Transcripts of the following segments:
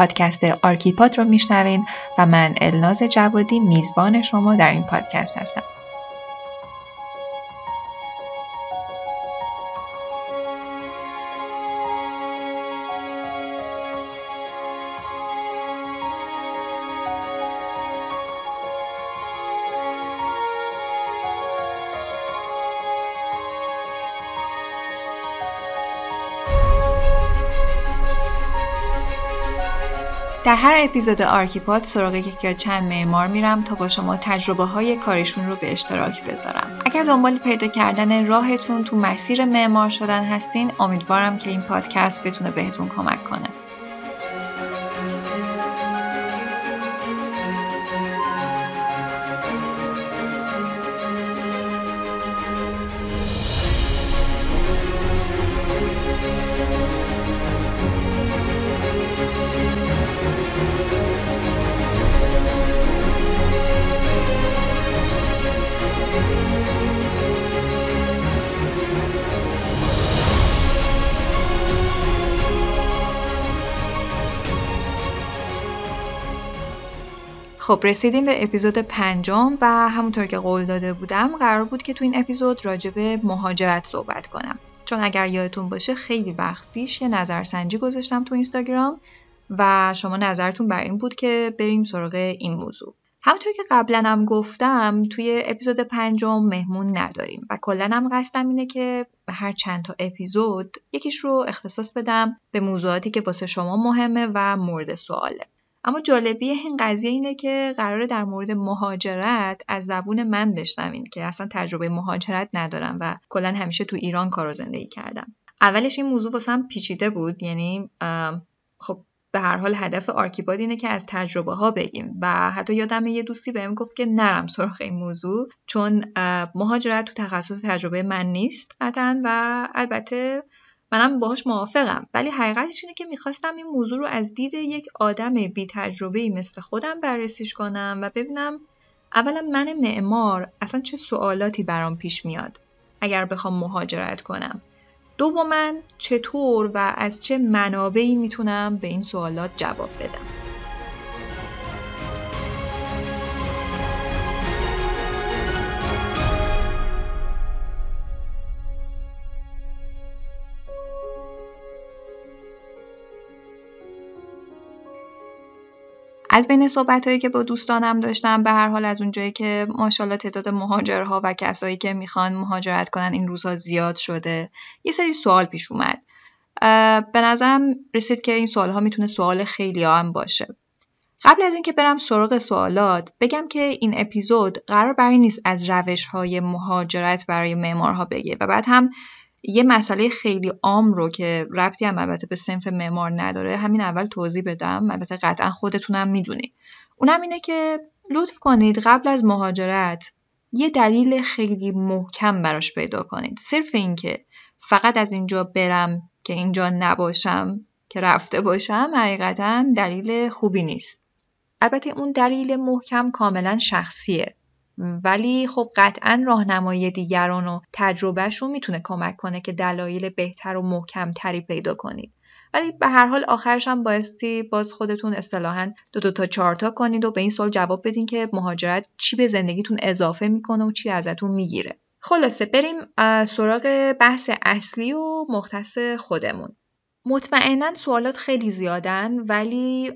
پادکست آرکیپات رو میشنوین و من الناز جوادی میزبان شما در این پادکست هستم. در هر اپیزود آرکیپاد سراغ یکی یا چند معمار میرم تا با شما تجربه های کارشون رو به اشتراک بذارم. اگر دنبال پیدا کردن راهتون تو مسیر معمار شدن هستین امیدوارم که این پادکست بتونه بهتون کمک کنه. خب رسیدیم به اپیزود پنجم و همونطور که قول داده بودم قرار بود که تو این اپیزود راجع به مهاجرت صحبت کنم. چون اگر یادتون باشه خیلی وقت پیش یه نظرسنجی گذاشتم تو اینستاگرام و شما نظرتون بر این بود که بریم سراغ این موضوع. همونطور که قبلا هم گفتم توی اپیزود پنجم مهمون نداریم و کلا هم قصدم اینه که هر چند تا اپیزود یکیش رو اختصاص بدم به موضوعاتی که واسه شما مهمه و مورد سواله. اما جالبی این قضیه اینه که قراره در مورد مهاجرت از زبون من بشنوین که اصلا تجربه مهاجرت ندارم و کلا همیشه تو ایران کار و زندگی کردم. اولش این موضوع واسم پیچیده بود یعنی خب به هر حال هدف آرکیباد اینه که از تجربه ها بگیم و حتی یادم یه دوستی بهم گفت که نرم سراغ این موضوع چون مهاجرت تو تخصص تجربه من نیست قطعا و البته منم باهاش موافقم. ولی حقیقتش اینه که می‌خواستم این موضوع رو از دید یک آدم بی تجربه مثل خودم بررسیش کنم و ببینم اولا من معمار اصلا چه سوالاتی برام پیش میاد اگر بخوام مهاجرت کنم. دوما چطور و از چه منابعی می‌تونم به این سوالات جواب بدم؟ از بین صحبت که با دوستانم داشتم به هر حال از اونجایی که ماشاءالله تعداد مهاجرها و کسایی که می‌خوان مهاجرت کنن این روزها زیاد شده. یه سری سوال پیش اومد. به نظرم رسید که این سوال ها می‌تونه سوال خیلی هم باشه. قبل از اینکه برم سراغ سوالات بگم که این اپیزود قرار برای نیست از روش های مهاجرت برای معمارها بگه و بعد هم یه مسئله خیلی عام رو که ربطی هم البته به سنف معمار نداره همین اول توضیح بدم. البته قطعا خودتونم می‌دونید اونم اینه که لطف کنید قبل از مهاجرت یه دلیل خیلی محکم براش پیدا کنید. صرف اینکه فقط از اینجا برم که اینجا نباشم که رفته باشم حقیقتا دلیل خوبی نیست. البته اون دلیل محکم کاملا شخصیه. ولی خب قطعا راهنمایی دیگران و تجربهشون می‌تونه کمک کنه که دلایل بهتر و محکم تری پیدا کنید. ولی به هر حال آخرش هم بایستی باز خودتون اصطلاحا دو دو تا چهار تا کنید و به این سوال جواب بدین که مهاجرت چی به زندگیتون اضافه می‌کنه و چی ازتون می‌گیره. خلاصه بریم سراغ بحث اصلی و مختص خودمون. مطمئنا سوالات خیلی زیادن ولی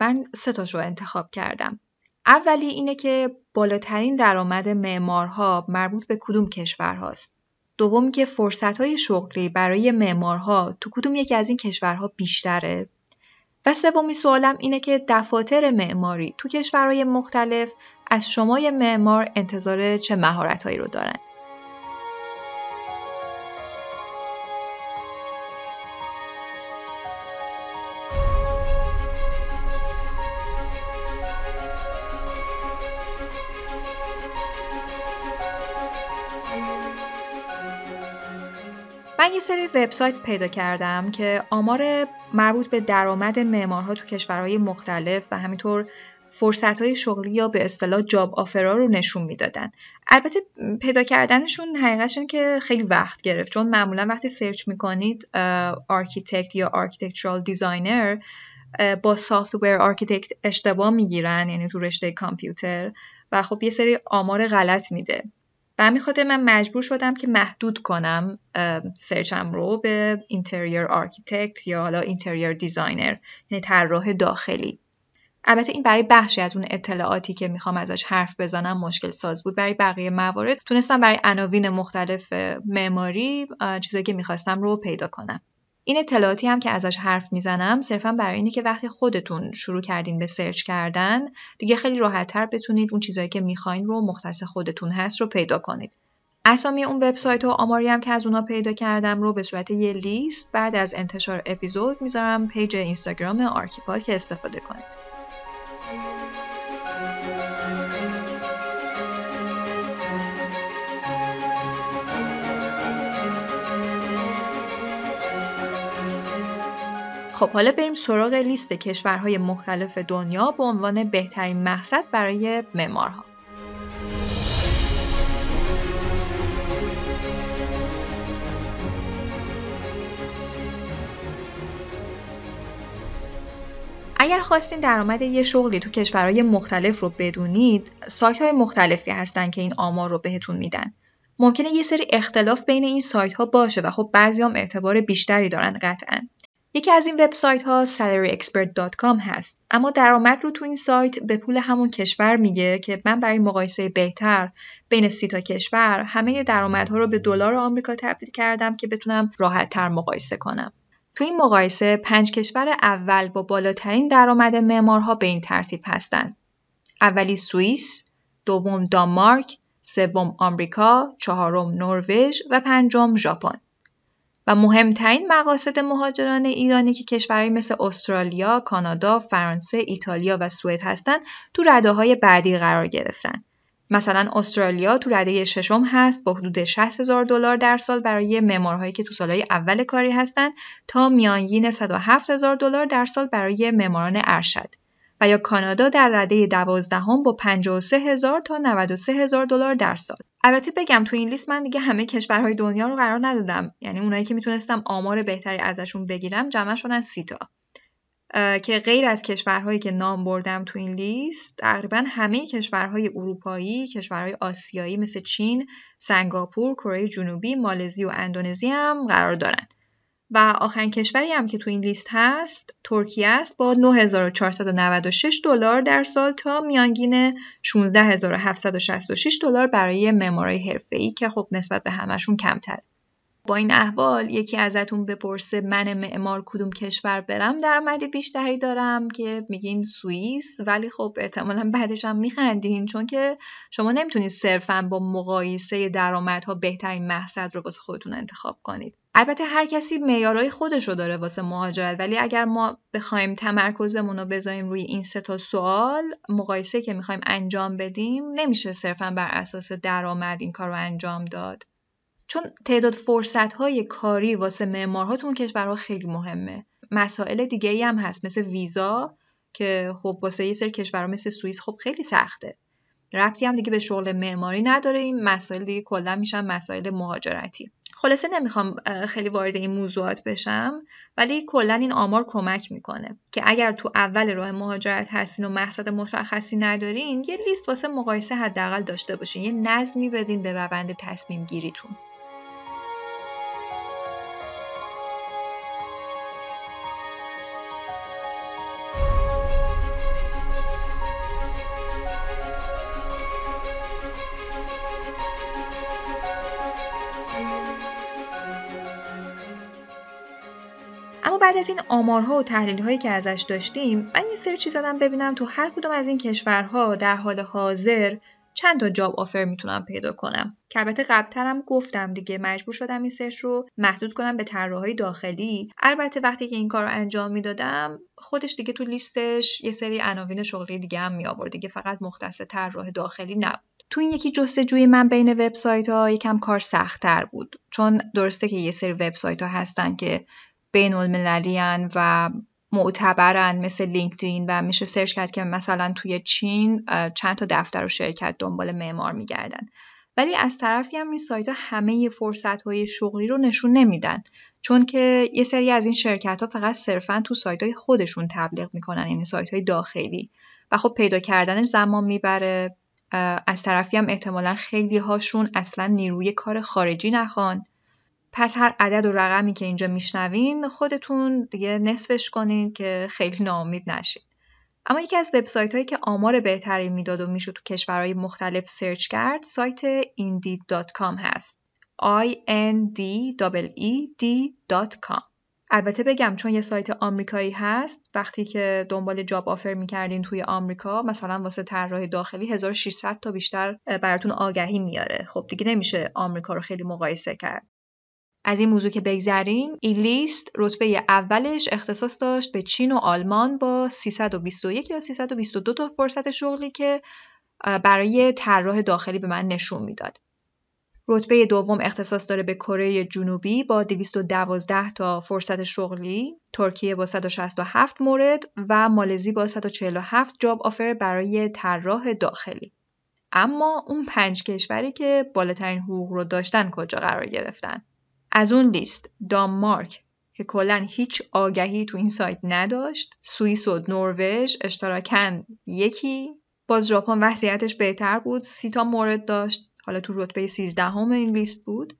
من سه تاشو انتخاب کردم. اولی اینه که بالاترین درآمد معمارها مربوط به کدوم کشور هاست. دوم که فرصت های شغلی برای معمارها تو کدوم یکی از این کشورها بیشتره و سومی سوالم اینه که دفاتر معماری تو کشورهای مختلف از شمای معمار انتظار چه مهارتهایی رو دارن من یه سری وبسایت پیدا کردم که آمار مربوط به درآمد معمارها تو کشورهای مختلف و همینطور فرصت های شغلی یا به اصطلاح job offer ا رو نشون می‌دادن. البته پیدا کردنشون حقیقتش که خیلی وقت گرفت. چون معمولا وقتی سرچ می‌کنید architect یا architectural designer با software architect اشتباه می‌گیرن یعنی تو رشته کامپیوتر. و خب یه سری آمار غلط میده. و همین خاطر من مجبور شدم که محدود کنم سرچم رو به interior architect یا حالا interior designer یعنی طراح داخلی. البته این برای بخشی از اون اطلاعاتی که می‌خوام ازش حرف بزنم مشکل ساز بود. برای بقیه موارد تونستم برای عناوین مختلف معماری چیزایی که می‌خواستم رو پیدا کنم. این اطلاعاتی هم که ازش حرف می‌زنم صرفا برای اینه که وقتی خودتون شروع کردین به سرچ کردن دیگه خیلی راحتتر بتونید اون چیزایی که می‌خواین رو مختص خودتون هست رو پیدا کنید. اسامی اون وبسایت و آماری هم که از اونها پیدا کردم رو به صورت یه لیست بعد از انتشار اپیزود می‌ذارم page اینستاگرام آرکیپاد که استفاده کنید. خب حالا بریم سراغ لیست کشورهای مختلف دنیا به عنوان بهترین مقصد برای معمارها. اگر خواستین درآمد یه شغلی تو کشورهای مختلف رو بدونید، سایت های مختلفی هستن که این آمار رو بهتون میدن. ممکنه یه سری اختلاف بین این سایت ها باشه و خب بعضی هم اعتبار بیشتری دارن قطعا. یکی از این وبسایت ها salaryexpert.com هست. اما درآمد رو تو این سایت به پول همون کشور میگه که من برای مقایسه بهتر بین سی تا کشور همه درآمدها رو به دلار آمریکا تبدیل کردم که بتونم راحت تر مقایسه کنم. تو این مقایسه پنج کشور اول با بالاترین درآمد معمارها به این ترتیب هستند اولی سوئیس دوم دانمارک سوم آمریکا چهارم نروژ و پنجم ژاپن. و مهمترین مقاصد مهاجران ایرانی که کشورهایی مثل استرالیا، کانادا، فرانسه، ایتالیا و سوئد هستند تو رده های بعدی قرار گرفتن. مثلا استرالیا تو رده ششم هست با حدود 60 هزار دلار در سال برای معمارهایی که تو سالهای اول کاری هستند تا میانگین 107 هزار دلار در سال برای معماران ارشد. و یا کانادا در رده دوازدهم با 53 هزار تا 93 هزار دلار در سال. البته بگم تو این لیست من دیگه همه کشورهای دنیا رو قرار ندادم. یعنی اونایی که می‌تونستم آمار بهتری ازشون بگیرم جمع شدن سی تا. که غیر از کشورهایی که نام بردم تو این لیست تقریبا همه کشورهای اروپایی، کشورهای آسیایی مثل چین، سنگاپور، کره جنوبی، مالزی و اندونزی هم قرار دارن. و آخرین کشوری هم که تو این لیست هست ترکیه است با 9496 دلار در سال تا میانگین 16766 دلار برای معمارای حرفه‌ای که خب نسبت به همشون کمتر. با این احوال یکی ازتون بپرسه من معمار کدوم کشور برم درآمد بیشتری دارم که میگین سوئیس ولی خب احتمالا بعدش هم میخندین چون که شما نمی‌تونید صرفا با مقایسه درآمدها بهترین مقصد رو واسه خودتون انتخاب کنید. البته هر کسی معیارهای خودش رو داره واسه مهاجرت ولی اگر ما بخوایم تمرکزمون رو بذاریم روی این سه تا سوال مقایسه که می‌خوایم انجام بدیم نمیشه صرفا بر اساس درآمد این کار رو انجام داد. چون تعداد فرصت های کاری واسه معمارها تو اون کشورها خیلی مهمه. مسائل دیگه ای هم هست مثل ویزا که خب واسه یه سری کشورها مثل سوئیس خب خیلی سخته. ربطی هم دیگه به شغل معماری نداره. این مسائل دیگه کلا میشن مسائل مهاجرتی. خلاصه نمی‌خوام خیلی وارد این موضوعات بشم ولی کلا این آمار کمک می‌کنه که اگر تو اول راه مهاجرت هستین و مقصد مشخصی ندارین یه لیست واسه مقایسه حداقل داشته باشین یه نظمی بدین به روند تصمیم گیریتون. بعد از این آمارها و تحلیل هایی که ازش داشتیم من یه سری چیز زدم ببینم تو هر کدوم از این کشورها در حال حاضر چند تا جاب آفر می‌تونم پیدا کنم. که البته قبلترم گفتم دیگه مجبور شدم این سرچ رو محدود کنم به طراحهای داخلی. البته وقتی که این کار رو انجام می‌دادم خودش دیگه تو لیستش یه سری عناوین شغلی دیگه هم می آورد دیگه فقط مختص طراح داخلی نبود. تو این یکی جستجوی من بین وبسایت ها یکم کار سختتر بود. چون درسته که یه سری وبسایت ها هستن که بین المللی و معتبرن مثل لینکدین و میشه سرچ کرد که مثلا توی چین چند تا دفتر و شرکت دنبال معمار میگردن. ولی از طرفی هم این سایت ها همه فرصت های شغلی رو نشون نمیدن. چون که یه سری از این شرکت ها فقط صرفا تو سایت های خودشون تبلیغ می‌کنن یعنی سایت های داخلی. و خب پیدا کردنش زمان می‌بره. از طرفی هم احتمالا خیلی هاشون اصلا نیروی کار خارجی نخوان. پس هر عدد و رقمی که اینجا میشنوین خودتون دیگه نصفش کنین که خیلی ناامید نشین. اما یکی از وبسایت هایی که آمار بهتری می‌داد و می‌شد تو کشورهای مختلف سرچ کرد سایت indeed.com هست. i n d e d.com البته بگم چون یه سایت آمریکایی هست وقتی که دنبال جاب آفر می‌کردین توی آمریکا مثلا واسه طراح داخلی 1600 تا بیشتر براتون آگهی میاره. خب دیگه نمیشه آمریکا رو خیلی مقایسه کرد. از این موضوع که بگذریم این لیست رتبه اولش اختصاص داشت به چین و آلمان با 321 یا 322 تا فرصت شغلی که برای طراح داخلی به من نشون می‌داد. رتبه دوم اختصاص داره به کره جنوبی با 212 تا فرصت شغلی، ترکیه با 167 مورد و مالزی با 147 جاب آفر برای طراح داخلی. اما اون پنج کشوری که بالاترین حقوق رو داشتن کجا قرار گرفتن؟ از اون لیست دانمارک که کلا هیچ آگهی تو این سایت نداشت سوئیس و نروژ اشتراکن یکی باز ژاپن وضعیتش بهتر بود سی تا مورد داشت حالا تو رتبه 13 همه این لیست بود.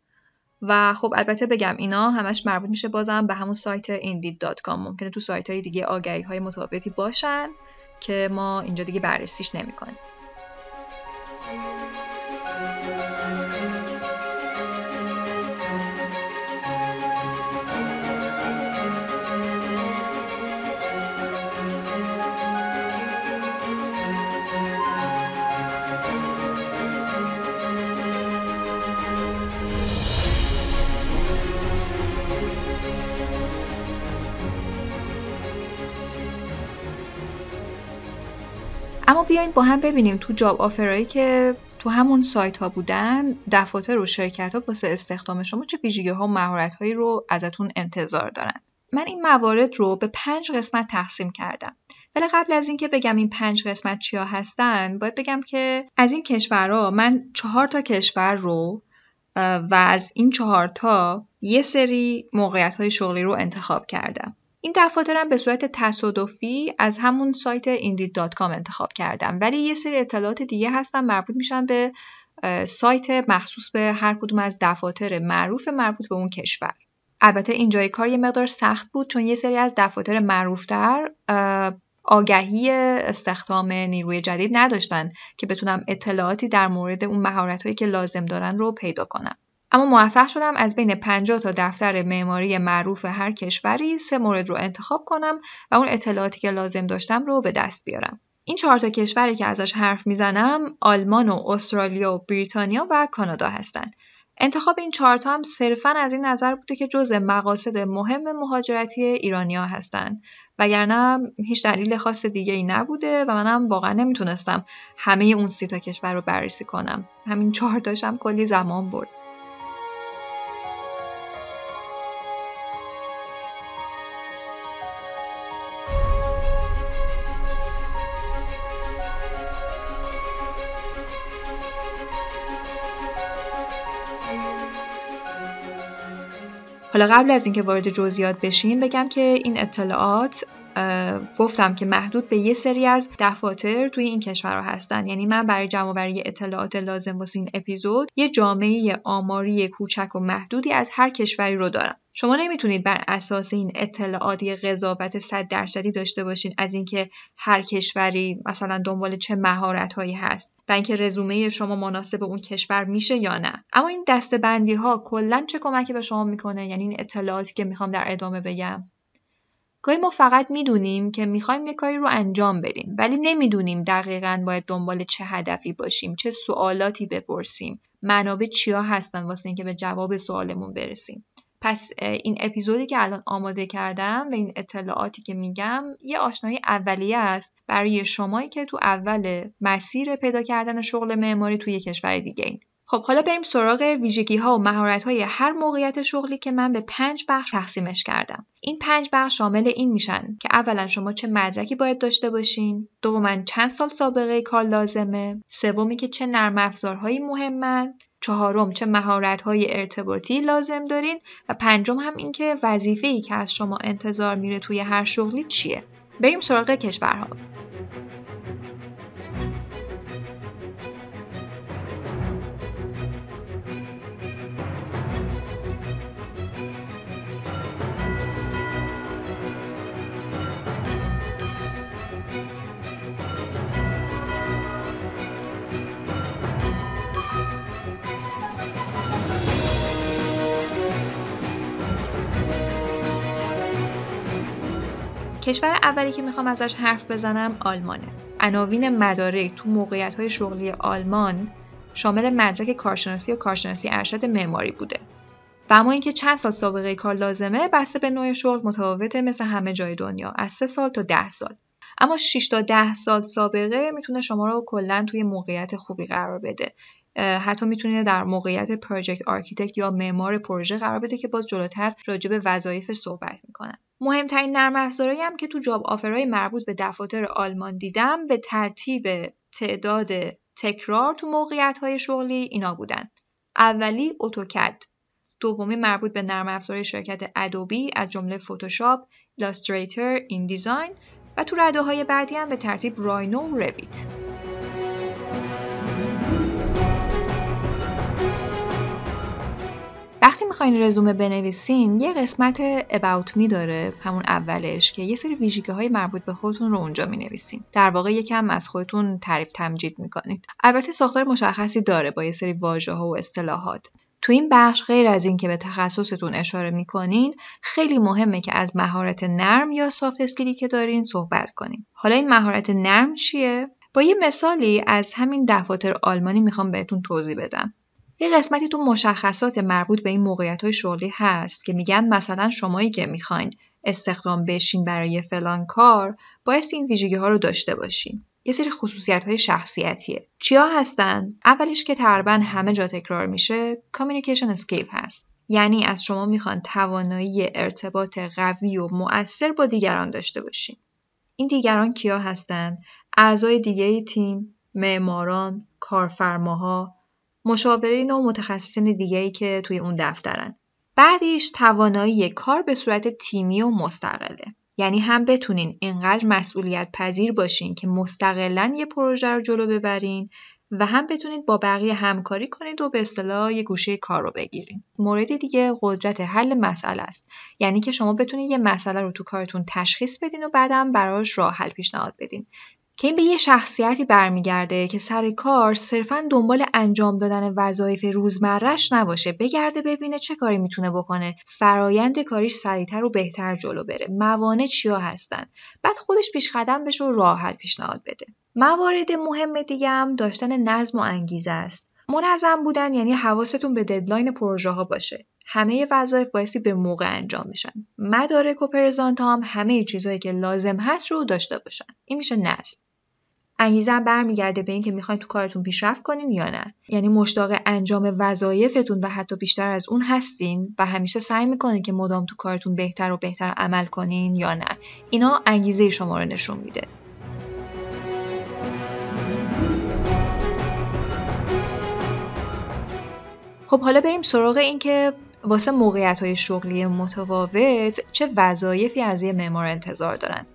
و خب البته بگم اینا همش مربوط میشه بازم به همون سایت indeed.com ممکنه تو سایت های دیگه آگهی های متفاوتی باشن که ما اینجا دیگه بررسیش نمی‌کنیم. بیاین با هم ببینیم تو جاب آفرایی که تو همون سایت ها بودن دفاتر و شرکت ها واسه استخدام شما چه ویژگی ها و مهارت هایی رو ازتون انتظار دارن. من این موارد رو به پنج قسمت تقسیم کردم. ولی قبل از اینکه بگم این پنج قسمت چیا هستن باید بگم که از این کشورها من چهار تا کشور رو و از این چهار تا یه سری موقعیت های شغلی رو انتخاب کردم. این دفاترم به صورت تصادفی از همون سایت indeed.com انتخاب کردم. ولی یه سری اطلاعات دیگه هستن مربوط میشن به سایت مخصوص به هر کدوم از دفاتر معروف مربوط به اون کشور. البته اینجای کار یه مقدار سخت بود چون یه سری از دفاتر معروفتر آگهی استخدام نیروی جدید نداشتن که بتونم اطلاعاتی در مورد اون مهارت که لازم دارن رو پیدا کنم. اما موفق شدم از بین 50 تا دفتر معماری معروف هر کشوری سه مورد رو انتخاب کنم و اون اطلاعاتی که لازم داشتم رو به دست بیارم. این چهار تا کشوری که ازش حرف می‌زنم آلمان و استرالیا و بریتانیا و کانادا هستند. انتخاب این چهارتا هم صرفا از این نظر بوده که جزء مقاصد مهم مهاجرتی ایرانیا هستند وگرنه هیچ دلیل خاص دیگه ای نبوده و منم واقعا نمی‌تونستم همه اون سی تا کشور رو بررسی کنم همین چهار تاشم کلی زمان برد حالا قبل از اینکه وارد جزئیات بشیم بگم که این اطلاعات گفتم که محدود به یه سری از دفاتر توی این کشورها هستن. یعنی من برای جمع اطلاعات لازم واسه این اپیزود یه جامعه آماری کوچک و محدودی از هر کشوری رو دارم. شما نمی‌تونید بر اساس این اطلاعات یه قضاوت صد درصدی داشته باشین از اینکه هر کشوری مثلا دنبال چه مهارت هایی هست و اینکه رزومه شما مناسب اون کشور میشه یا نه. اما این دستبندی ها کلا چه کمکی به شما می‌کنه؟ یعنی این اطلاعاتی که می‌خوام در ادامه بگم. گاهی ما فقط می‌دونیم که می‌خوایم یه کاری رو انجام بدیم ولی نمی‌دونیم دقیقا باید دنبال چه هدفی باشیم چه سوالاتی بپرسیم. منابع چیا هستن واسه اینکه به جواب سوالمون برسیم؟ پس این اپیزودی که الان آماده کردم و این اطلاعاتی که میگم یه آشنایی اولیه است برای شمایی که تو اول مسیر پیدا کردن شغل معماری توی کشور دیگه این. خب حالا بریم سراغ ویژگی ها و مهارت های هر موقعیت شغلی که من به پنج بخش تقسیمش کردم. این پنج بخش شامل این میشن که اولا شما چه مدرکی باید داشته باشین، دوما چند سال سابقه کار لازمه، سومی که چه نرم افزارهایی مهمن، چهارم چه مهارت های ارتباطی لازم دارین و پنجم هم اینکه وظیفه ای که از شما انتظار میره توی هر شغلی چیه. بریم سراغ کشورها. کشور اولی که می‌خوام ازش حرف بزنم آلمانه. عناوین مدارک تو موقعیت های شغلی آلمان شامل مدرک کارشناسی و کارشناسی ارشد معماری بوده. و اما اینکه چند سال سابقه کار لازمه بسته به نوع شغل متفاوته مثل همه جای دنیا از 3 سال تا 10 سال. اما 6 تا 10 سال سابقه می‌تونه شما رو کلا توی موقعیت خوبی قرار بده حتی می‌تونه در موقعیت project architect یا معمار پروژه قرار بده که باز جلوتر راجع به وظایف صحبت می‌کنن مهمترین نرم افزارهایی هم که تو job offer های مربوط به دفاتر آلمان دیدم به ترتیب تعداد تکرار تو موقعیت های شغلی اینا بودن. اولی AutoCAD. دومی مربوط به نرم افزار شرکت Adobe از جمله فتوشاپ، Illustrator، InDesign و تو رده های بعدی هم به ترتیب Rhino و Revit. می‌خواین رزومه بنویسین یه قسمت about me داره همون اولش که یه سری ویژگی های مربوط به خودتون رو اونجا می‌نویسین. در واقع یکم از خودتون تعریف تمجید می‌کنید. البته ساختار مشخصی داره با یه سری واژه ها و اصطلاحات. تو این بخش غیر از این که به تخصصتون اشاره می‌کنین خیلی مهمه که از مهارت نرم یا soft skill ی که دارین صحبت کنین. حالا این مهارت نرم چیه؟ با یه مثالی از همین دفاتر آلمانی می‌خوام بهتون توضیح بدم. یه قسمتی تو مشخصات مربوط به این موقعیت های شغلی هست که میگن مثلا شمایی که می‌خواین استخدام بشین برای فلان کار باید این ویژگی ها رو داشته باشین. یه سری خصوصیت های شخصیتیه. چیا هستن؟ اولش که تقریبا همه جا تکرار میشه communication skill هست. یعنی از شما می‌خوان توانایی ارتباط قوی و مؤثر با دیگران داشته باشین. این دیگران کیا هستن؟ اعضای دیگه تیم معماران کارفرماها مشاورین و متخصصین دیگه‌ای که توی اون دفترن. بعدیش توانایی کار به صورت تیمی و مستقله. یعنی هم بتونین اینقدر مسئولیت پذیر باشین که مستقلا یه پروژه رو جلو ببرین و هم بتونید با بقیه همکاری کنید و به اصطلاح یه گوشه کار رو بگیرین. مورد دیگه قدرت حل مسئله است. یعنی که شما بتونید یه مسئله رو تو کارتون تشخیص بدین و بعدم براش راه حل پیشنهاد بدین. که این به یه شخصیتی برمیگرده که سر کار صرفا دنبال انجام دادن وظایف روزمرش نباشه. بگرده ببینه چه کاری می‌تونه بکنه. فرایند کاریش سریعتر و بهتر جلو بره. موانع چیا هستن؟ بعد خودش پیش قدم بشه و راه حل پیشنهاد بده. موارد مهم دیگه هم داشتن نظم و انگیزه است. منظم بودن یعنی حواستون به ددلاین پروژه ها باشه. همه وظایف بایستی به موقع انجام بشن مدارک و پرزانت هم همه چیزهایی که لازم هست رو داشته باشن. این میشه نظم. انگیزه برمیگرده به اینکه می‌خواین تو کارتون پیشرفت کنین یا نه. یعنی مشتاق انجام وظایفتون و حتی بیشتر از اون هستین و همیشه سعی می‌کنین که مدام تو کارتون بهتر و بهتر عمل کنین یا نه. اینا انگیزه شما رو نشون میده. خب حالا بریم سراغ اینکه واسه موقعیت های شغلی متفاوت چه وظایفی از یه معمار انتظار دارن.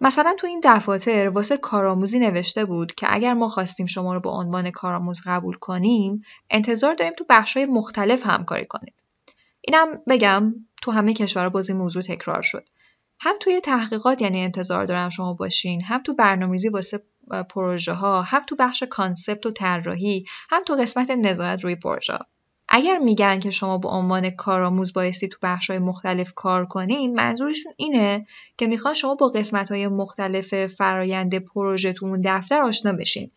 مثلا تو این دفاتر واسه کارآموزی نوشته بود که اگر ما خواستیم شما رو به عنوان کارآموز قبول کنیم انتظار داریم تو بخشهای مختلف همکاری کنید اینم بگم تو همه کشورها باز این موضوع تکرار شد. هم توی تحقیقات یعنی انتظار دارم شما باشین هم تو برنامه‌ریزی واسه پروژه ها هم تو بخش concept و طراحی هم تو قسمت نظارت روی پروژه. اگر میگن که شما به عنوان کارآموز بایستی تو های مختلف کار کنین منظورشون اینه که می‌خوان شما با های مختلف فرایند پروژه تو اون دفتر آشنا بشین.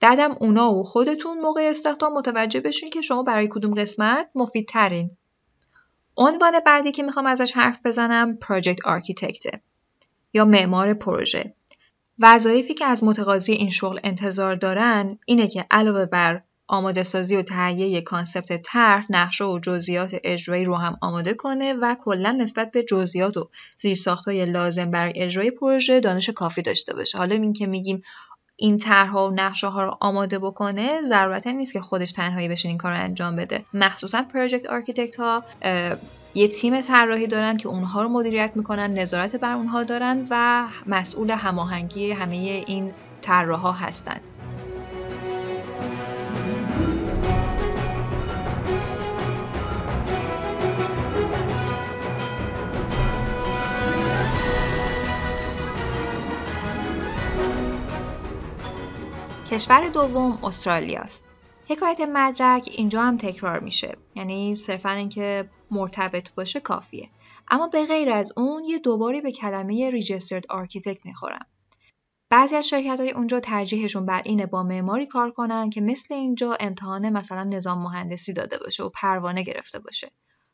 بعدم اونا و خودتون موقع استخدام متوجه بشین که شما برای کدوم قسمت مفیدترین. عنوان بعدی که می‌خوام ازش حرف بزنم project architect ه یا معمار پروژه وظایفی که از متقاضی این شغل انتظار دارن اینه که علاوه بر آماده سازی و تهیه concept طرح، نقشه و جزئیات اجرایی رو هم آماده کنه و کلا نسبت به جزئیات و زیرساختهای لازم برای اجرای پروژه دانش کافی داشته باشه. حالا این که میگیم این طرحها و نقشه ها رو آماده بکنه ضرورتا نیست که خودش تنهایی بشه این کار رو انجام بده. مخصوصا project architect ها یه تیم طراحی دارن که اونها رو مدیریت می‌کنن نظارت بر اونها دارن و مسئول هماهنگی همه این طراحها هستن. کشور دوم استرالیاست. حکایت مدرک اینجا هم تکرار میشه. یعنی صرفا اینکه مرتبط باشه کافیه. اما به غیر از اون یه دوباری به کلمه registered architect می‌خورم. بعضی از شرکت های اونجا ترجیحشون بر اینه با معماری کار کنن که مثل اینجا امتحان مثلا نظام مهندسی داده باشه و پروانه گرفته باشه.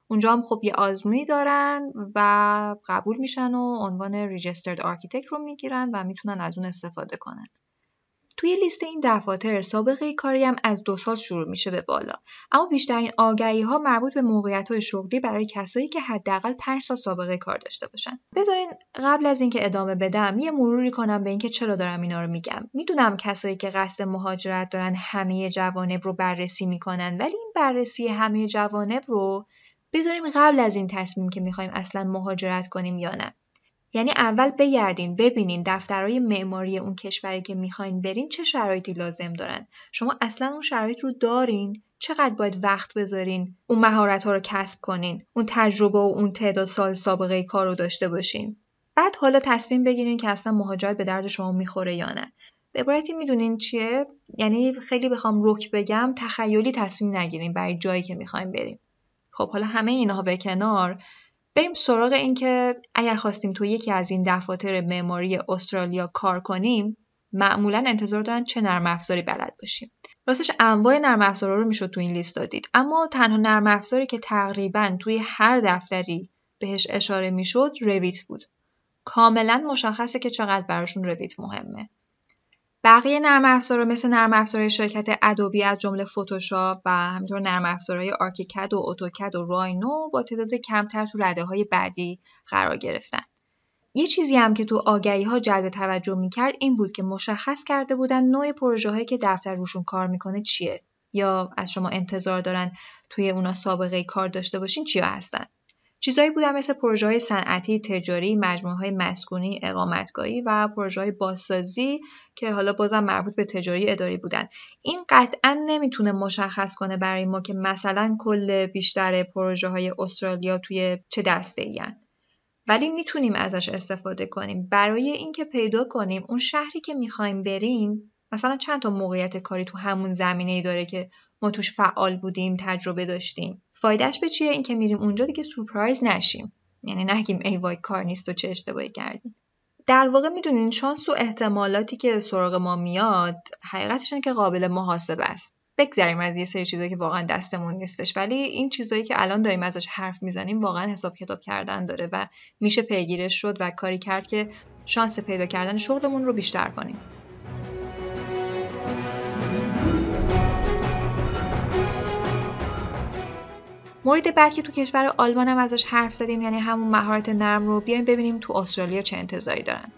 اونجا هم خب یه آزمونی دارن و قبول میشن و عنوان registered architect رو می‌گیرن و می‌تونن از اون استفاده کنن. توی لیست این دفاتر سابقه کاری هم از دو سال شروع میشه به بالا. اما بیشترین آگهی ها مربوط به موقعیت های شغلی برای کسایی که حداقل 5 سال سابقه کار داشته باشن. بذارین قبل از اینکه ادامه بدم یه مروری کنم به اینکه چرا دارم اینا رو میگم. می‌دونم کسایی که قصد مهاجرت دارن همه جوانب رو بررسی می‌کنن ولی این بررسی همه جوانب رو بذاریم قبل از این تصمیم که می‌خوایم اصلا مهاجرت کنیم یا نه. یعنی اول بگردین ببینین دفترهای معماری اون کشوری که می‌خواین برین چه شرایطی لازم دارن. شما اصلا اون شرایط رو دارین؟ چقدر باید وقت بذارین؟ اون مهارت ها رو کسب کنین؟ اون تجربه و اون تعداد سال سابقه کار رو داشته باشین؟ بعد حالا تصمیم بگیرین که اصلا مهاجرت به درد شما می‌خوره یا نه. به عبارتی می‌دونین چیه؟ یعنی خیلی بخوام رک بگم تخیلی تصمیم نگیرین برای جایی که می‌خوایم بریم خب حالا همه اینها به کنار. بریم سراغ این که اگر خواستیم تو یکی از این دفاتر معماری استرالیا کار کنیم معمولا انتظار دارن چه نرم افزاری بلد باشیم. راستش انواع نرم افزارا رو می‌شد تو این لیست دید. اما تنها نرم افزاری که تقریبا توی هر دفتری بهش اشاره می‌شد Revit بود. کاملا مشخصه که چقدر براشون Revit مهمه. بقیه نرم افزارها مثل نرم افزارهای شرکت Adobe از جمله فتوشاپ و همینطور نرم افزارهای ArchiCAD و AutoCAD و Rhino با تعداد کمتر تو رده های بعدی قرار گرفتن. یه چیزی هم که تو آگهی ها جلب توجه می‌کرد این بود که مشخص کرده بودن نوع پروژه هایی که دفتر روشون کار می‌کنه چیه یا از شما انتظار دارن توی اونا سابقه کار داشته باشین چیا هستن. چیزایی بودن مثل پروژه های صنعتی، تجاری، مجموعه های مسکونی، اقامتگاهی و پروژه های بازسازی که حالا بازم مربوط به تجاری اداری بودن. این قطعا نمی‌تونه مشخص کنه برای ما که مثلا کل بیشتر پروژه های استرالیا توی چه دسته ای ولی می‌تونیم ازش استفاده کنیم برای اینکه پیدا کنیم اون شهری که می‌خوایم بریم مثلا چند تا موقعیت کاری تو همون زمینه ای داره که ما توش فعال بودیم تجربه داشتیم. فایدهش به چیه؟ اینکه میریم اونجا دیگه سورپرایز نشیم. یعنی نگیم ای وای کار نیست و چه اشتباهی کردیم. در واقع می‌دونین شانس و احتمالاتی که سراغ ما میاد حقیقتش که قابل محاسبه است. بگذریم از یه سری چیزایی که واقعا دستمون نیستش. ولی این چیزایی که الان داریم ازش حرف می‌زنیم واقعا حساب کتاب کردن داره و میشه پیگیرش شد و کاری کرد که شانس پیدا کردن شغلمون رو بیشتر کنیم. مورد بعد که تو کشور آلمان هم ازش حرف زدیم یعنی همون مهارت نرم رو بیایم ببینیم تو استرالیا چه انتظاری دارن.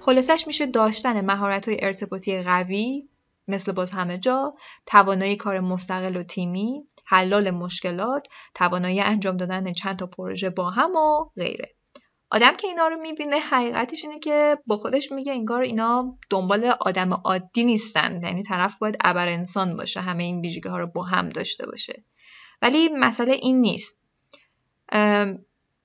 خلاصش میشه داشتن مهارت های ارتباطی قوی مثل باز همه جا توانایی کار مستقل و تیمی حلال مشکلات توانایی انجام دادن چند تا پروژه با هم و غیره. آدم که اینا رو می‌بینه حقیقتش اینه که با خودش میگه انگار اینا دنبال آدم عادی نیستن. یعنی طرف باید ابر انسان باشه همه این ویژگی ها رو با هم داشته باشه. ولی مسئله این نیست.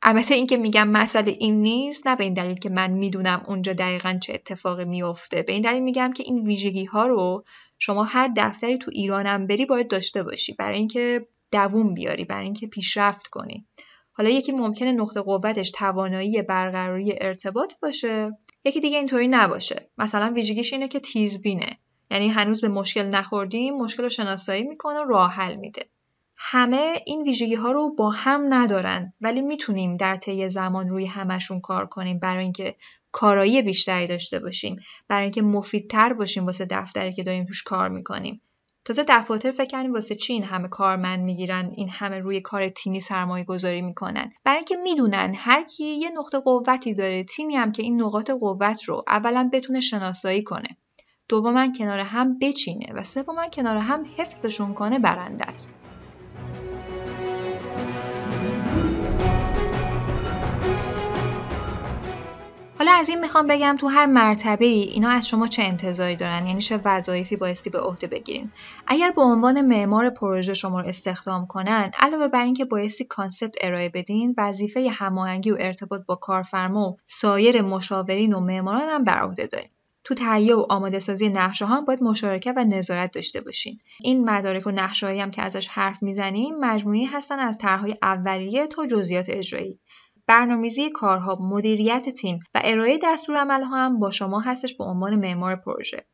البته این که میگم مسئله این نیست نه به این دلیل که من می‌دونم اونجا دقیقا چه اتفاقی میفته به این دلیل میگم که این ویژگی ها رو شما هر دفتری تو ایرانم بری باید داشته باشی. برای اینکه دووم بیاری برای اینکه پیشرفت کنی. حالا یکی ممکنه نقطه قوتش توانایی برقراری ارتباط باشه یکی دیگه اینطوری نباشه. مثلا ویژگیش اینه که تیزبینه. یعنی هنوز به مشکل نخوردیم مشکل رو شناسایی می‌کنه و راه حل میده. همه این ویژگی ها رو با هم ندارن ولی می‌تونیم در طی زمان روی همشون کار کنیم برای اینکه کارایی بیشتری داشته باشیم برای اینکه مفیدتر باشیم واسه دفتری که داریم توش کار می‌کنیم. تازه دفاتر فکر کنید واسه چی این همه کارمند می‌گیرن این همه روی کار تیمی سرمایه گذاری می‌کنن؟ برای اینکه می‌دونن هر کی یه نقطه قوتی داره تیمی هم که این نقاط قوت رو اولا بتونه شناسایی کنه. دوما کنار هم بچینه و سوما کنار هم حفظشون کنه برنده است. حالا از این می‌خوام بگم تو هر مرتبه ای اینا از شما چه انتظاری دارن یعنی چه وظایفی بایستی به عهده بگیرین اگر به عنوان معمار پروژه شما رو استخدام کنن علاوه بر اینکه بایستی concept ارائه بدین وظیفه هماهنگی و ارتباط با کارفرما و سایر مشاورین و معماران هم بر عهده دارین تو تهیه و آماده سازی نقشه ها باید مشارکت و نظارت داشته باشین. این مدارک و نقشه هم که ازش حرف می‌زنیم مجموعه‌ای هستن از طرحهای اولیه تا جزئیات اجرایی. برنامه‌ریزی کارها، مدیریت تیم و ارائه دستورالعمل‌ها هم با شما هستش به عنوان معمار پروژه.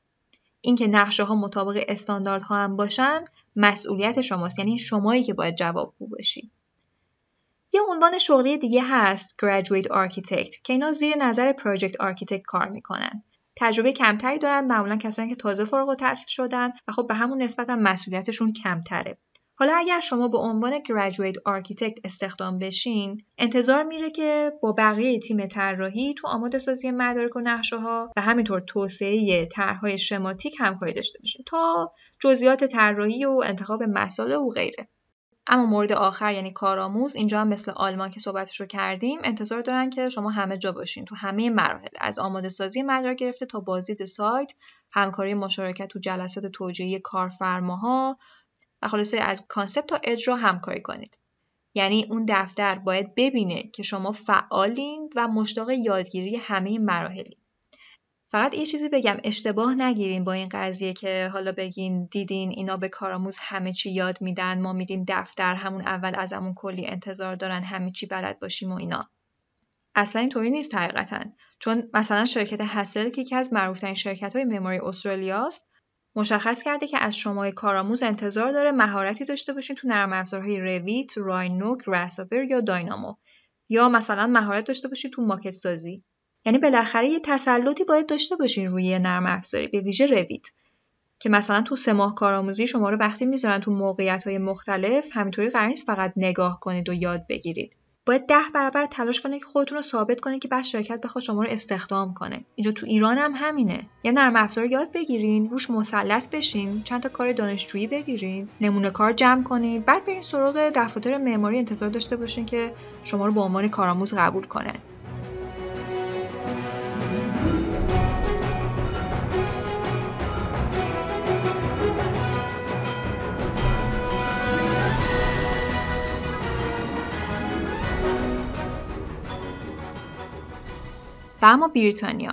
اینکه نقشه ها مطابق استانداردها هم باشن مسئولیت شماست یعنی شمایی که باید جوابگو باشید. یه عنوان شغلی دیگه هست Graduate Architect که اینا زیر نظر Project Architect کار می‌کنن. تجربه کمتری دارن معمولا کسانی که تازه فارغ التحصیل شدن و خب به همون نسبت هم مسئولیتشون کمتره. حالا اگر شما به عنوان graduate architect استخدام بشین انتظار میره که با بقیه تیم طراحی تو آماده سازی مدارک و نقشه ها و همینطور توسعه طرحهای شماتیک همکاری داشته باشین تا جزئیات طراحی و انتخاب مصالح و غیره. اما مورد آخر یعنی کارآموز اینجا هم مثل آلمان که صحبتش رو کردیم انتظار دارن که شما همه جا باشین تو همه مراحل از آماده سازی مدارک گرفته تا بازدید سایت همکاری مشارکت تو جلسات توجیهی کارفرماها و خلاصه از کانسپت تا اجرا همکاری کنید. یعنی اون دفتر باید ببینه که شما فعالین و مشتاق یادگیری همه مراحلی. فقط یه چیزی بگم اشتباه نگیرین با این قضیه که حالا بگین دیدین اینا به کارآموز همه چی یاد میدن ما میریم دفتر همون اول ازمون کلی انتظار دارن همه چی بلد باشیم و اینا اصلا اینطوری نیست حقیقتا چون مثلا شرکت هسل که یکی از معروفترین شرکت های مموری استرالیاست مشخص کرده که از شما کارآموز انتظار داره مهارتی داشته باشین تو نرم افزارهای رویت، راینو، گراسوور یا داینامو. یا مثلا مهارت داشته باشین تو ماکت سازی. یعنی بالاخره یه تسلطی باید داشته باشین روی نرم افزاری به ویژه رویت. که مثلا تو سه ماه کارآموزی شما رو وقتی می‌ذارن تو موقعیت های مختلف همینطوری قرار فقط نگاه کنید و یاد بگیرید. باید ده برابر تلاش کنید که خودتون رو ثابت کنید که بعد شرکت بخواد شما رو استخدام کنه. اینجا تو ایران هم همینه. یه نرم افزار یاد بگیرین روش مسلط بشین چند تا کار دانشجویی بگیرین نمونه کار جمع کنید بعد برین سراغ دفاتر معماری انتظار داشته باشین که شما رو به عنوان کارآموز قبول کنن. و اما بریتانیا.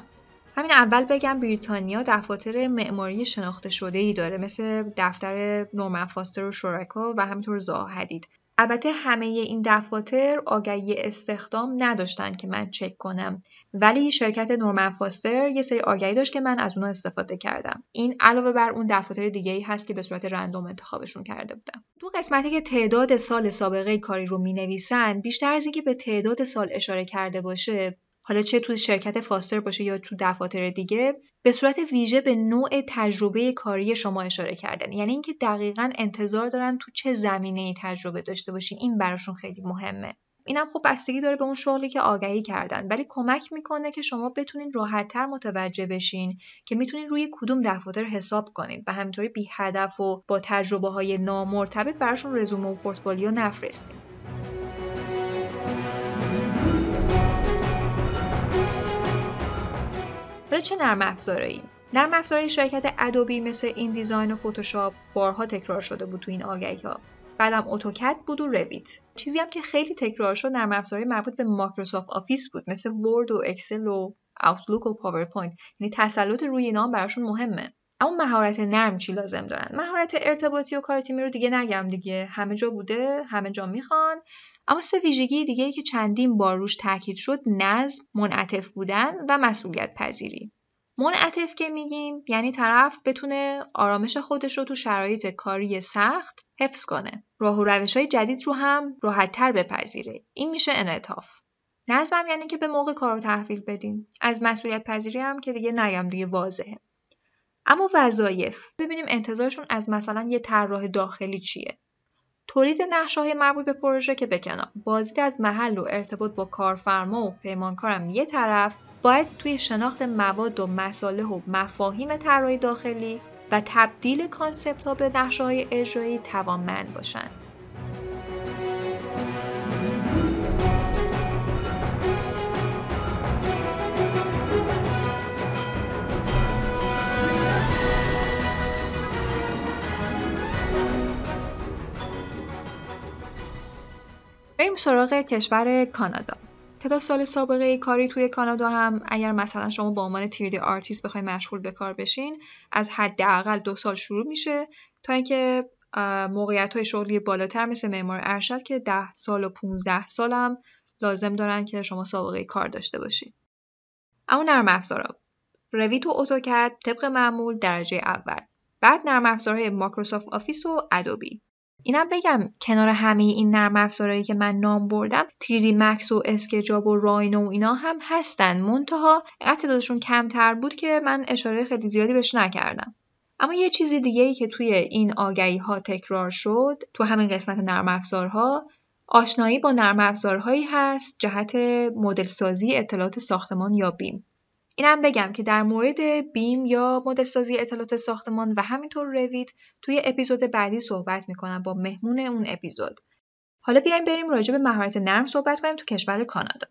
همین اول بگم بریتانیا دفاتر معماری شناخته شده ای داره مثل دفتر نورمن فاستر و شورکا و همینطور زاهدید البته همه این دفاتر آگهی استخدام نداشتن که من چک کنم. ولی شرکت نورمن فاستر یه سری آگهی داشت که من از اونها استفاده کردم. این علاوه بر اون دفاتر دیگه ای هست که به صورت رندوم انتخابشون کرده بودم. تو قسمتی که تعداد سال سابقه کاری رو می نویسن بیشتر از اینکه به تعداد سال اشاره کرده باشه حالا چه تو شرکت فاستر باشه یا تو دفاتر دیگه به صورت ویژه به نوع تجربه کاری شما اشاره کردن. یعنی اینکه دقیقا انتظار دارن تو چه زمینه ای تجربه داشته باشین. این براشون خیلی مهمه. اینم خب بستگی داره به اون شغلی که آگهی کردن. ولی کمک می‌کنه که شما بتونین راحتتر متوجه بشین که می‌تونین روی کدوم دفاتر حساب کنید و همینطوری بی هدف و با تجربه های نامرتبط براشون رزومه و پورتفولیو نفرستین. حالا چه نرم افزارایی نرم افزارهای شرکت Adobe مثل InDesign و فتوشاپ بارها تکرار شده بود تو این آگهی ها بعدم AutoCAD بود و Revit چیزی هم که خیلی تکرار شد نرم افزارهای مربوط به Microsoft Office بود مثل Word و Excel و Outlook و PowerPoint یعنی تسلط روی اینا براشون مهمه. اما مهارت نرم چی لازم دارن؟ مهارت ارتباطی و کار تیمی رو دیگه نگم دیگه. همه جا بوده همه جا می‌خوان. اما سه ویژگی دیگه که چندین بار روش تاکید شد نظم منعطف بودن و مسئولیت پذیری. منعطف که میگیم یعنی طرف بتونه آرامش خودش رو تو شرایط کاری سخت حفظ کنه. راه و روش های جدید رو هم راحتتر بپذیره. این میشه انعطاف. نظمم یعنی که به موقع کار رو تحویل بدین. از مسئولیت پذیری هم که دیگه نگم دیگه واضحه. اما وظایف. ببینیم انتظارشون از مثلا یه طراح داخلی چیه. تولید نقشه مربوط به پروژه که بکنم بازدید از محل و ارتباط با کارفرما و پیمانکارم یه طرف باید توی شناخت مواد و مساله و مفاهیم طراحی داخلی و تبدیل کانسپت ها به نقشه های اجرایی توانمند باشند. بریم سراغ کشور کانادا. تعداد سال سابقه کاری توی کانادا هم اگر مثلا شما با عنوان تیردی آرتیست بخوای مشغول به کار بشین از حداقل دو سال شروع میشه تا اینکه موقعیت های شغلی بالاتر مثل معمار ارشد که ده سال و 15 سال هم لازم دارن که شما سابقه کار داشته باشین. اما نرم افزارا. Revit و AutoCAD طبق معمول درجه اول. بعد نرم افزارهای Microsoft Office و Adobe. اینم بگم کنار همه این نرم افزارهایی که من نام بردم 3D مکس و اسکجاب و راینو و اینا هم هستن. منتها تعدادشون کمتر بود که من اشاره خیلی زیادی بهش نکردم. اما یه چیزی دیگه ای که توی این آگهی ها تکرار شد تو همین قسمت نرم افزارها آشنایی با نرم افزارهایی هست جهت مدل سازی اطلاعات ساختمان یا بیم اینم بگم که در مورد بیم یا مدل سازی اطلاعات ساختمان و همینطور رویت توی اپیزود بعدی صحبت می‌کنم با مهمون اون اپیزود. حالا بیایم بریم راجع به مهارت نرم صحبت کنیم تو کشور کانادا.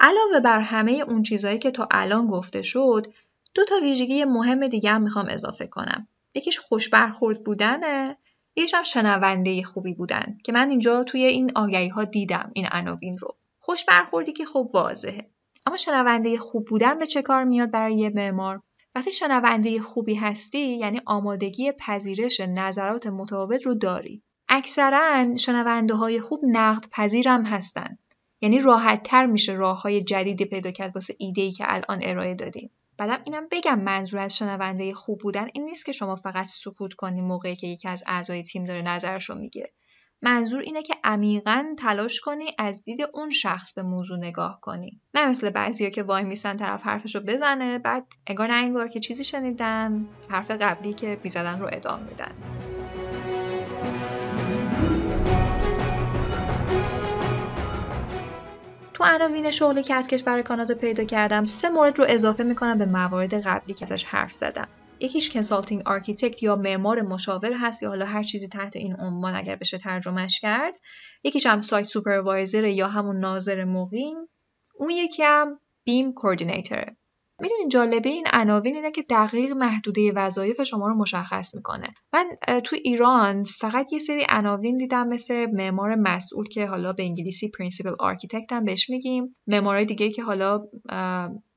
علاوه بر همه اون چیزهایی که تا الان گفته شد، دو تا ویژگی مهم دیگه هم می‌خوام اضافه کنم. یکیش خوش برخورد بودنه، یکیش هم شنونده خوبی بودن که من اینجا توی این آگهی ها دیدم این عناوین رو. خوش برخوردی که خب واضحه. اما شنونده خوب بودن به چه کار میاد برای یه معمار؟ وقتی شنونده خوبی هستی یعنی آمادگی پذیرش نظرات متفاوت رو داری. اکثرا شنونده های خوب نقد پذیرم هستن. یعنی راحت تر میشه راه های جدیدی پیدا کرد واسه ایده ای که الان ارائه دادیم. بعدم اینم بگم منظور از شنونده خوب بودن این نیست که شما فقط سکوت کنی موقعی که یکی از اعضای تیم داره نظرش رو میگه. منظور اینه که عمیقا تلاش کنی از دید اون شخص به موضوع نگاه کنی. نه مثل بعضیا که وای میسن طرف حرفشو بزنه بعد انگار نه انگار که چیزی شنیدن حرف قبلی که بیزدن رو ادامه میدن. تو عناوین شغلی که از کشور کانادا پیدا کردم سه مورد رو اضافه می‌کنم به موارد قبلی که ازش حرف زدم. یکیش consulting architect یا معمار مشاور هست یا حالا هر چیزی تحت این عنوان اگر بشه ترجمهش کرد. یکیش هم site supervisor یا همون ناظر مقیم. اون یکی هم BIM coordinator می‌دونین جالبه این عناوین اینه که دقیق محدوده وظایف شما رو مشخص می‌کنه. من تو ایران فقط یه سری عناوین دیدم مثل معمار مسئول که حالا به انگلیسی principal architect هم بهش میگیم. معمارای دیگه که حالا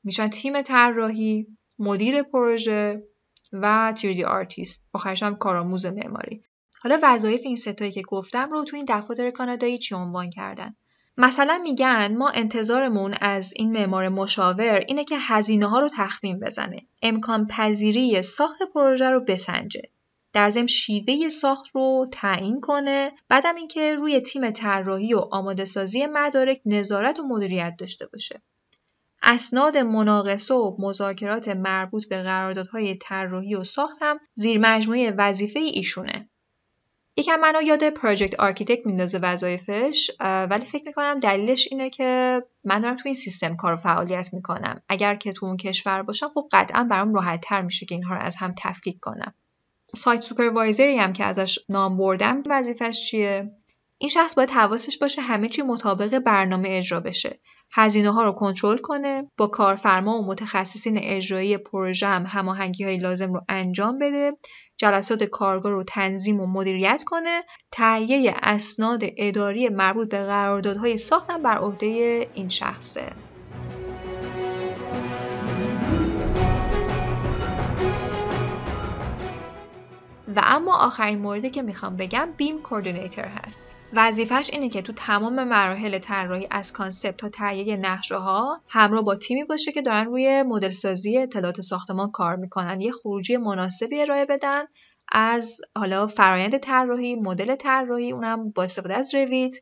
میشن تیم طراحی مدیر پروژه و 3D آرتیست. آخرش هم کارآموز معماری. حالا وظایف این ستایی که گفتم رو تو این دفاتر کانادایی چی عنوان کردن. مثلا میگن ما انتظارمون از این معمار مشاور اینه که هزینه ها رو تخمین بزنه. امکان پذیری ساخت پروژه رو بسنجه. در ضمن شیوه ساخت رو تعیین کنه. بعدم اینکه روی تیم طراحی و آماده سازی مدارک نظارت و مدیریت داشته باشه. اسناد مناقصه و مذاکرات مربوط به قراردادهای طراحی و ساخت هم زیر مجموعه وظیفه ایشونه. یکم منو یاد project architect میندازه وظایفش ولی فکر می‌کنم دلیلش اینه که من دارم تو این سیستم کار و فعالیت می‌کنم. اگر که تو اون کشور باشم خب قطعا برام راحت تر میشه که اینها رو از هم تفکیک کنم. site supervisor ی هم که ازش نام بردم وظیفش چیه؟ این شخص باید حواسش باشه همه چی مطابق برنامه اجرا بشه. هزینه ها رو کنترل کنه با کارفرما و متخصصین اجرایی پروژه هم هماهنگی های لازم رو انجام بده جلسات کارگاه رو تنظیم و مدیریت کنه تهیه اسناد اداری مربوط به قراردادهای ساختن بر عهده این شخصه. و اما آخرین موردی که می‌خوام بگم بیم کوردینیتور هست. وظیفش اینه که تو تمام مراحل طراحی از concept تا تهیه نقشه ها همراه با تیمی باشه که دارن روی مدل سازی اطلاعات ساختمان کار می‌کنن. یه خروجی مناسبی ارائه بدن از حالا فرایند طراحی مدل طراحی اونم با استفاده از Revit.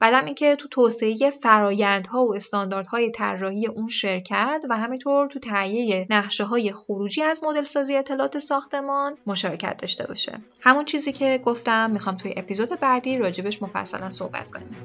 بعدم اینکه تو توسعه فرایندها و استانداردهای طراحی اون شرکت و همینطور تو تهیه نقشه های خروجی از مدل سازی اطلاعات ساختمان مشارکت داشته باشه. همون چیزی که گفتم می‌خوام توی اپیزود بعدی راجبش مفصلا صحبت کنیم.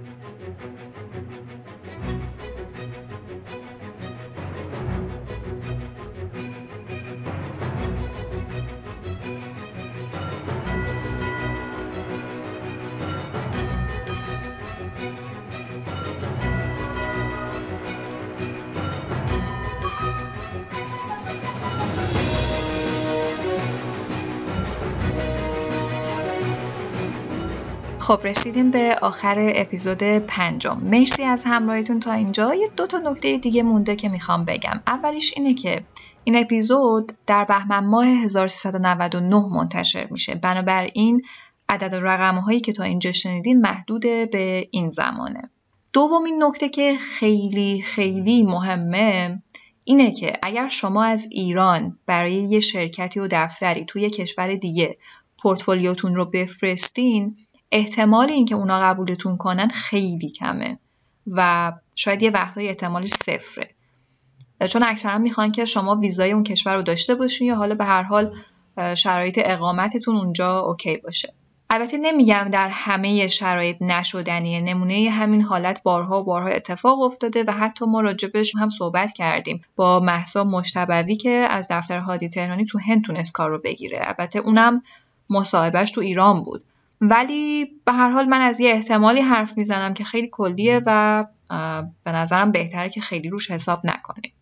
خب رسیدیم به آخر اپیزود پنجم. مرسی از همراهیتون تا اینجا. یه دو تا نکته دیگه مونده که می‌خوام بگم. اولیش اینه که این اپیزود در بهمن ماه 1399 منتشر میشه. بنابراین عدد رقم هایی که تا اینجا شنیدین محدود به این زمانه. دومین نکته که خیلی خیلی مهمه اینه که اگر شما از ایران برای یه شرکتی و دفتری توی کشور دیگه پورتفولیوتون رو بفرستین احتمال اینکه اونا قبولتون کنن خیلی کمه و شاید یه وقتهای احتمالش صفره. چون اکثرا می‌خوان که شما ویزای اون کشور رو داشته باشین یا حالا به هر حال شرایط اقامتتون اونجا اوکی باشه. البته نمیگم در همه شرایط نشدنیه نمونه همین حالت بارها و بارها اتفاق افتاده و حتی ما راجبش هم صحبت کردیم با محسا مشتبوی که از دفتر هادی تهرانی تو هند تونست کار رو بگیره. البته اونم مصاحبهش تو ایران بود. ولی به هر حال من از یه احتمالی حرف می‌زنم که خیلی کلیه و به نظرم بهتره که خیلی روش حساب نکنیم.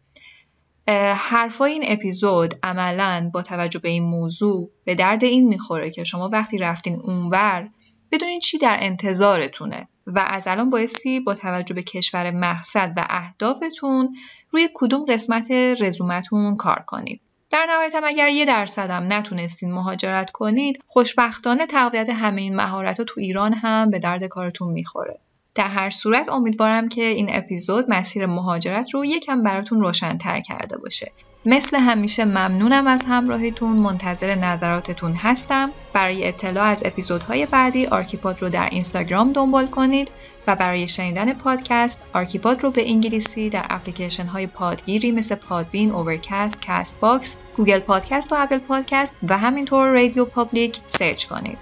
حرفای این اپیزود عملا با توجه به این موضوع به درد این می‌خوره که شما وقتی رفتین اونور بدونین چی در انتظارتونه و از الان بایستی با توجه به کشور مقصد و اهدافتون روی کدوم قسمت رزومتون کار کنید در نهایت هم اگر یه درصدم نتونستین مهاجرت کنید خوشبختانه تقویت همه این مهارت تو ایران هم به درد کارتون می‌خوره. در هر صورت امیدوارم که این اپیزود مسیر مهاجرت رو یکم براتون روشنتر کرده باشه. مثل همیشه ممنونم از همراهیتون منتظر نظراتتون هستم. برای اطلاع از اپیزودهای بعدی آرکیپاد رو در اینستاگرام دنبال کنید. و برای شنیدن پادکست آرکیپاد رو به انگلیسی در اپلیکیشن های پادگیری مثل Podbean، Overcast، Castbox، Google Podcast و Apple Podcast و همینطور RadioPublic search کنید.